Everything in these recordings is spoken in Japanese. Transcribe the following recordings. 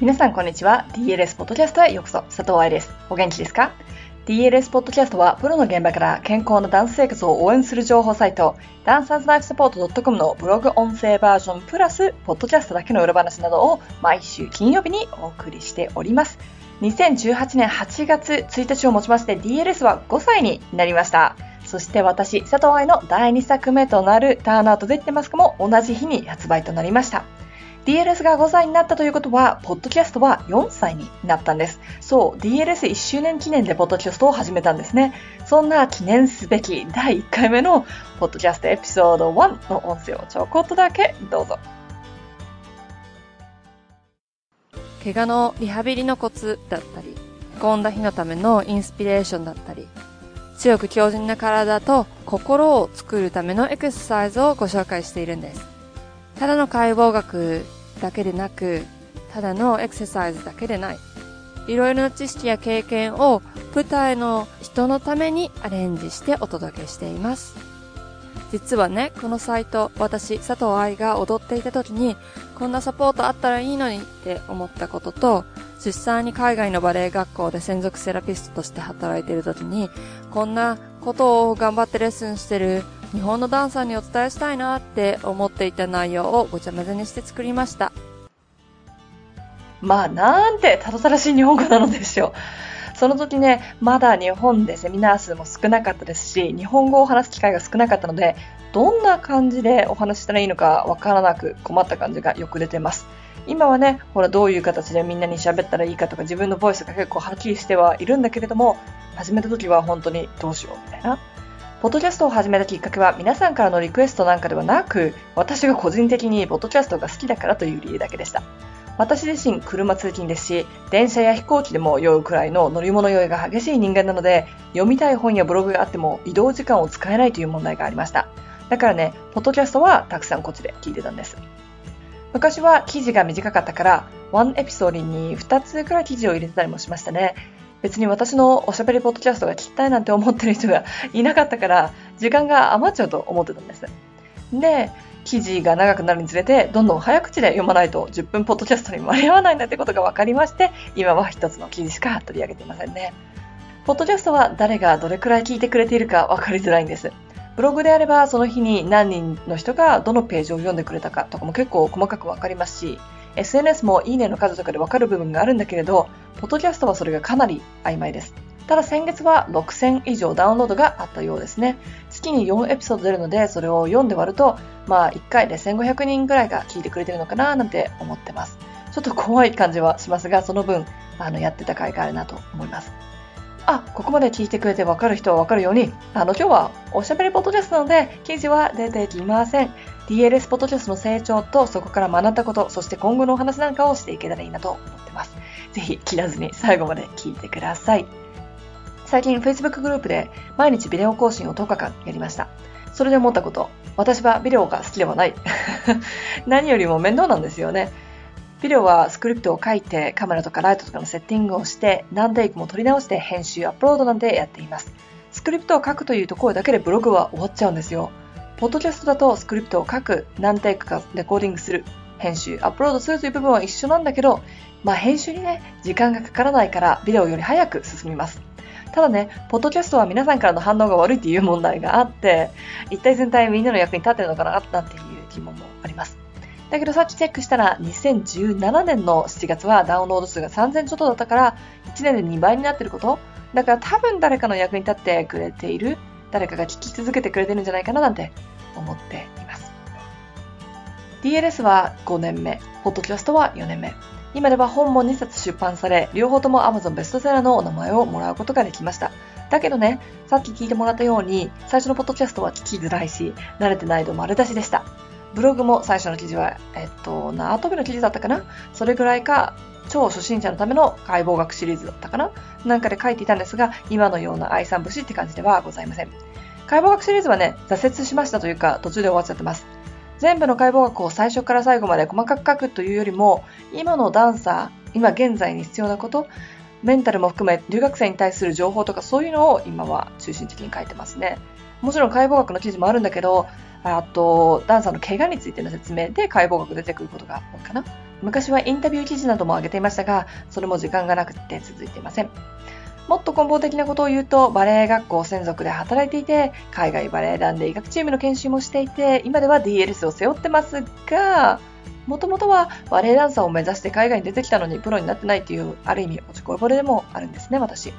皆さんこんにちは。DLS ポッドキャストへようこそ。佐藤愛です。お元気ですか ?DLS ポッドキャストはプロの現場から健康なダンス生活を応援する情報サイト、ダンサーズライフサポート .com のブログ音声バージョンプラス、ポッドキャストだけの裏話などを毎週金曜日にお送りしております。2018年8月1日をもちまして DLS は5歳になりました。そして私、佐藤愛の第2作目となるターンアウトでってマスクも同じ日に発売となりました。DLS が5歳になったということは、ポッドキャストは4歳になったんです。そう、DLS1 周年記念でポッドキャストを始めたんですね。そんな記念すべき第1回目のポッドキャストエピソード1の音声をちょこっとだけどうぞ。怪我のリハビリのコツだったり、転んだ日のためのインスピレーションだったり、強く強靭な体と心を作るためのエクササイズをご紹介しているんです。ただの解剖学だけでなく、ただのエクササイズだけでない。いろいろな知識や経験を舞台の人のためにアレンジしてお届けしています。実はね、このサイト、私、佐藤愛が踊っていた時に、こんなサポートあったらいいのにって思ったことと、実際に海外のバレエ学校で専属セラピストとして働いている時に、こんなことを頑張ってレッスンしてる日本のダンサーにお伝えしたいなって思っていた内容をごちゃ混ぜにして作りました。まあ、なんてたどたらしい日本語なのでしょう。その時ね、まだ日本でセミナー数も少なかったですし、日本語を話す機会が少なかったので、どんな感じでお話したらいいのかわからなく困った感じがよく出てます。今はね、ほらどういう形でみんなに喋ったらいいかとか自分のボイスが結構はっきりしてはいるんだけれども、始めた時は本当にどうしようみたいな。ポッドキャストを始めたきっかけは皆さんからのリクエストなんかではなく、私が個人的にポッドキャストが好きだからという理由だけでした。私自身車通勤ですし、電車や飛行機でも酔うくらいの乗り物酔いが激しい人間なので、読みたい本やブログがあっても移動時間を使えないという問題がありました。だからね、ポッドキャストはたくさんこっちで聞いてたんです。昔は記事が短かったから、1エピソードに2つくらい記事を入れてたりもしましたね。別に私のおしゃべりポッドキャストが聞きたいなんて思ってる人がいなかったから、時間が余っちゃうと思ってたんです。で、記事が長くなるにつれて、どんどん早口で読まないと10分ポッドキャストに間に合わないんだってことが分かりまして、今は一つの記事しか取り上げていませんね。ポッドキャストは誰がどれくらい聞いてくれているか分かりづらいんです。ブログであればその日に何人の人がどのページを読んでくれたかとかも結構細かく分かりますし、SNS もいいねの数とかで分かる部分があるんだけれど、ポッドキャストはそれがかなり曖昧です。ただ先月は6000以上ダウンロードがあったようですね。月に4エピソード出るので、それを読んで割ると、まあ1回で1500人ぐらいが聞いてくれてるのかななんて思ってます。ちょっと怖い感じはしますが、その分、あの、やってた甲斐があるなと思います。あ、ここまで聞いてくれてわかる人はわかるように、あの、今日はおしゃべりポッドキャストなので、記事は出てきません。DLS ポッドキャストの成長と、そこから学んだこと、そして今後のお話なんかをしていけたらいいなと思ってます。ぜひ切らずに最後まで聞いてください。最近 Facebook グループで毎日ビデオ更新を10日間やりました。それで思ったこと、私はビデオが好きではない。何よりも面倒なんですよね。ビデオはスクリプトを書いてカメラとかライトとかのセッティングをして何テイクも撮り直して編集アップロードなんてやっています。スクリプトを書くというところだけでブログは終わっちゃうんですよ。ポッドキャストだとスクリプトを書く、何テイクかレコーディングする、編集、アップロードするという部分は一緒なんだけど、まあ編集にね、時間がかからないからビデオより早く進みます。ただね、ポッドキャストは皆さんからの反応が悪いっていう問題があって、一体全体みんなの役に立ってるのかななんていう疑問もあります。だけどさっきチェックしたら2017年の7月はダウンロード数が3000ちょっとだったから1年で2倍になってることだから多分誰かの役に立ってくれている誰かが聞き続けてくれてるんじゃないかななんて思っています。DLS は5年目ポッドキャストは4年目。今では本も2冊出版され両方とも Amazon ベストセラーのお名前をもらうことができました。だけどね、さっき聞いてもらったように、最初のポッドキャストは聞きづらいし、慣れてないと丸出しでした。ブログも最初の記事は、えっと、縄跳びの記事だったかな？それぐらいか、超初心者のための解剖学シリーズだったかな？なんかで書いていたんですが、今のような愛産節って感じではございません。解剖学シリーズはね、挫折しましたというか、途中で終わっちゃってます。全部の解剖学を最初から最後まで細かく書くというよりも、今のダンサー、今現在に必要なこと、メンタルも含め留学生に対する情報とかそういうのを今は中心的に書いてますね。もちろん解剖学の記事もあるんだけど、あと、ダンサーの怪我についての説明で解剖学出てくることが多いかな。昔はインタビュー記事なども上げていましたが、それも時間がなくて続いていません。もっと根本的なことを言うと、バレエ学校専属で働いていて、海外バレエ団で医学チームの研修もしていて、今では DLS を背負ってますが、もともとはバレエダンサーを目指して海外に出てきたのにプロになってないっていう、ある意味落ちこぼれでもあるんですね、私。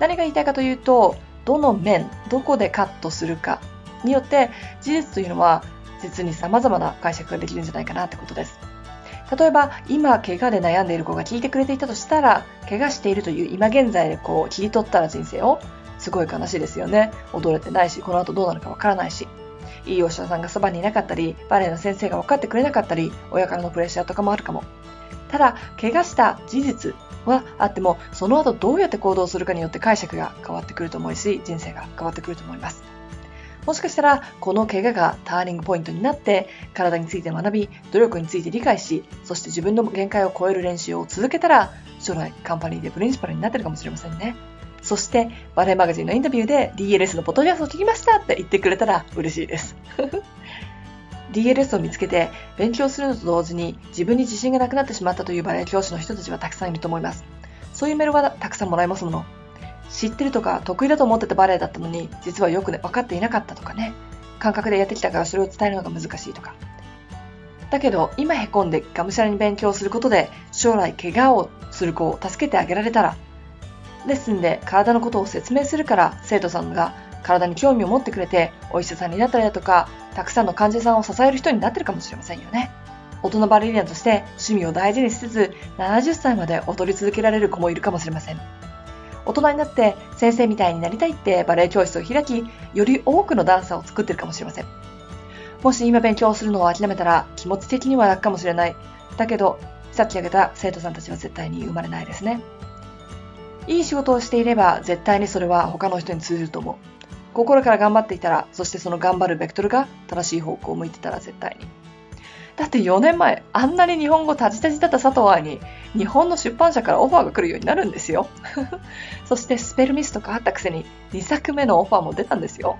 何が言いたいかというと、どの面、どこでカットするかによって、事実というのは実に様々な解釈ができるんじゃないかなってことです。例えば、今、怪我で悩んでいる子が聞いてくれていたとしたら、怪我しているという今現在でこう切り取ったら人生を、すごい悲しいですよね。踊れてないし、この後どうなるかわからないし。いいお医者さんがそばにいなかったり、バレエの先生が分かってくれなかったり、親からのプレッシャーとかもあるかも。ただ、怪我した事実はあっても、その後どうやって行動するかによって解釈が変わってくると思うし、人生が変わってくると思います。もしかしたら、この怪我がターニングポイントになって、体について学び、努力について理解し、そして自分の限界を超える練習を続けたら、将来カンパニーでプリンシパルになってるかもしれませんね。そして、バレエマガジンのインタビューで DLS のポトキャストを聞きましたって言ってくれたら嬉しいです。DLS を見つけて勉強するのと同時に自分に自信がなくなってしまったというバレエ教師の人たちはたくさんいると思います。そういうメールはたくさんもらえますもの。知ってるとか得意だと思ってたバレエだったのに実はよくね分かっていなかったとかね。感覚でやってきたからそれを伝えるのが難しいとか。だけど今へこんでがむしゃらに勉強することで将来怪我をする子を助けてあげられたらレッスンで体のことを説明するから生徒さんが体に興味を持ってくれてお医者さんになったりだとかたくさんの患者さんを支える人になってるかもしれませんよね。大人バレリーナとして趣味を大事にしつつ70歳まで踊り続けられる子もいるかもしれません。大人になって先生みたいになりたいってバレエ教室を開き、より多くのダンサーを作ってるかもしれません。もし今勉強するのを諦めたら気持ち的には楽かもしれない。だけど、さっき挙げた生徒さんたちは絶対に生まれないですね。いい仕事をしていれば絶対にそれは他の人に通じると思う。心から頑張っていたら、そしてその頑張るベクトルが正しい方向を向いてたら絶対に。だって4年前、あんなに日本語タジタジだった佐藤愛に、日本の出版社からオファーが来るようになるんですよ。そしてスペルミスとかあったくせに、2作目のオファーも出たんですよ。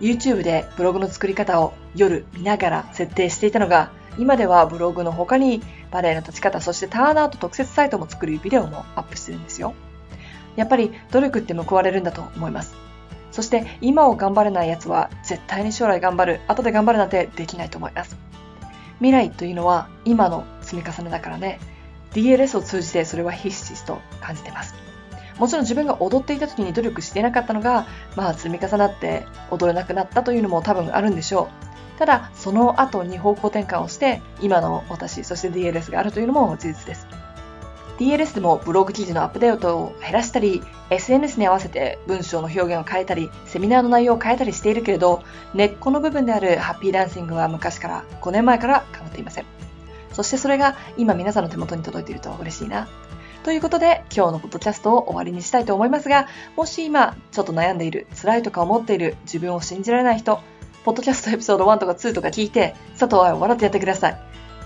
YouTube でブログの作り方を夜見ながら設定していたのが、今ではブログの他にバレエの立ち方、そしてターンアウト特設サイトも作るビデオもアップしてるんですよ。やっぱり努力って報われるんだと思います。そして今を頑張れない奴は絶対に将来頑張る、後で頑張るなんてできないと思います。未来というのは今の積み重ねだからね DLS を通じてそれはひしひしと感じてますもちろん自分が踊っていた時に努力していなかったのが、まあ積み重なって踊れなくなったというのも多分あるんでしょう。ただ、その後に方向転換をして、今の私、そして DLS があるというのも事実です。DLS でもブログ記事のアップデートを減らしたり、SNS に合わせて文章の表現を変えたり、セミナーの内容を変えたりしているけれど、根っこの部分であるハッピーダンシングは昔から、5年前から変わっていません。そしてそれが今皆さんの手元に届いていると嬉しいな。ということで、今日のポッドキャストを終わりにしたいと思いますが、もし今、ちょっと悩んでいる、辛いとか思っている、自分を信じられない人、ポッドキャストエピソード1とか2とか聞いて、佐藤愛を笑ってやってください。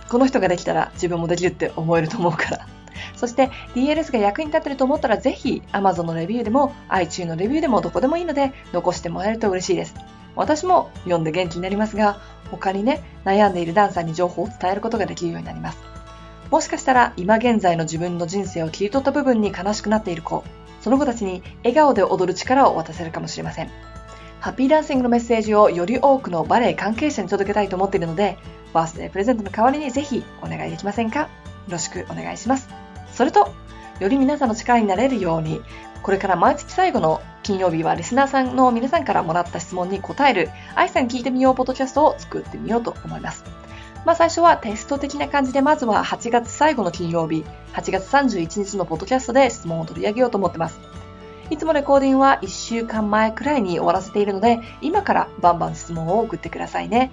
この人ができたら自分もできるって思えると思うから。そして DLS が役に立ってると思ったらぜひ Amazon のレビューでも iTunes のレビューでもどこでもいいので残してもらえると嬉しいです。私も読んで元気になりますが、他にね、悩んでいるダンサーに情報を伝えることができるようになります。もしかしたら今現在の自分の人生を切り取った部分に悲しくなっている子、その子たちに笑顔で踊る力を渡せるかもしれません。ハッピーダンシングのメッセージをより多くのバレエ関係者に届けたいと思っているので、バースデープレゼントの代わりにぜひお願いできませんか？ろしくお願いします。それと、より皆さんの力になれるように、これから毎月最後の金曜日はリスナーさんの皆さんからもらった質問に答える、愛さん聞いてみようポッドキャストを作ってみようと思います。まあ最初はテスト的な感じで、まずは8月最後の金曜日、8月31日のポッドキャストで質問を取り上げようと思ってます。いつもレコーディングは1週間前くらいに終わらせているので、今からバンバン質問を送ってくださいね。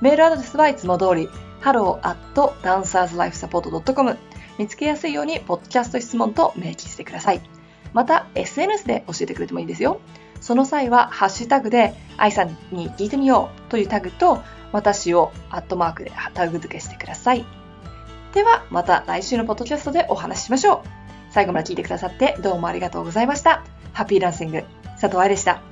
メールアドレスはいつも通り、hello.dancerslifesupport.com 見つけやすいように、ポッドキャスト質問と明記してください。また、SNS で教えてくれてもいいですよ。その際は、ハッシュタグで、愛さんに聞いてみようというタグと、私をアットマークでタグ付けしてください。では、また来週のポッドキャストでお話ししましょう。最後まで聞いてくださってどうもありがとうございました。ハッピーランシング、佐藤愛でした。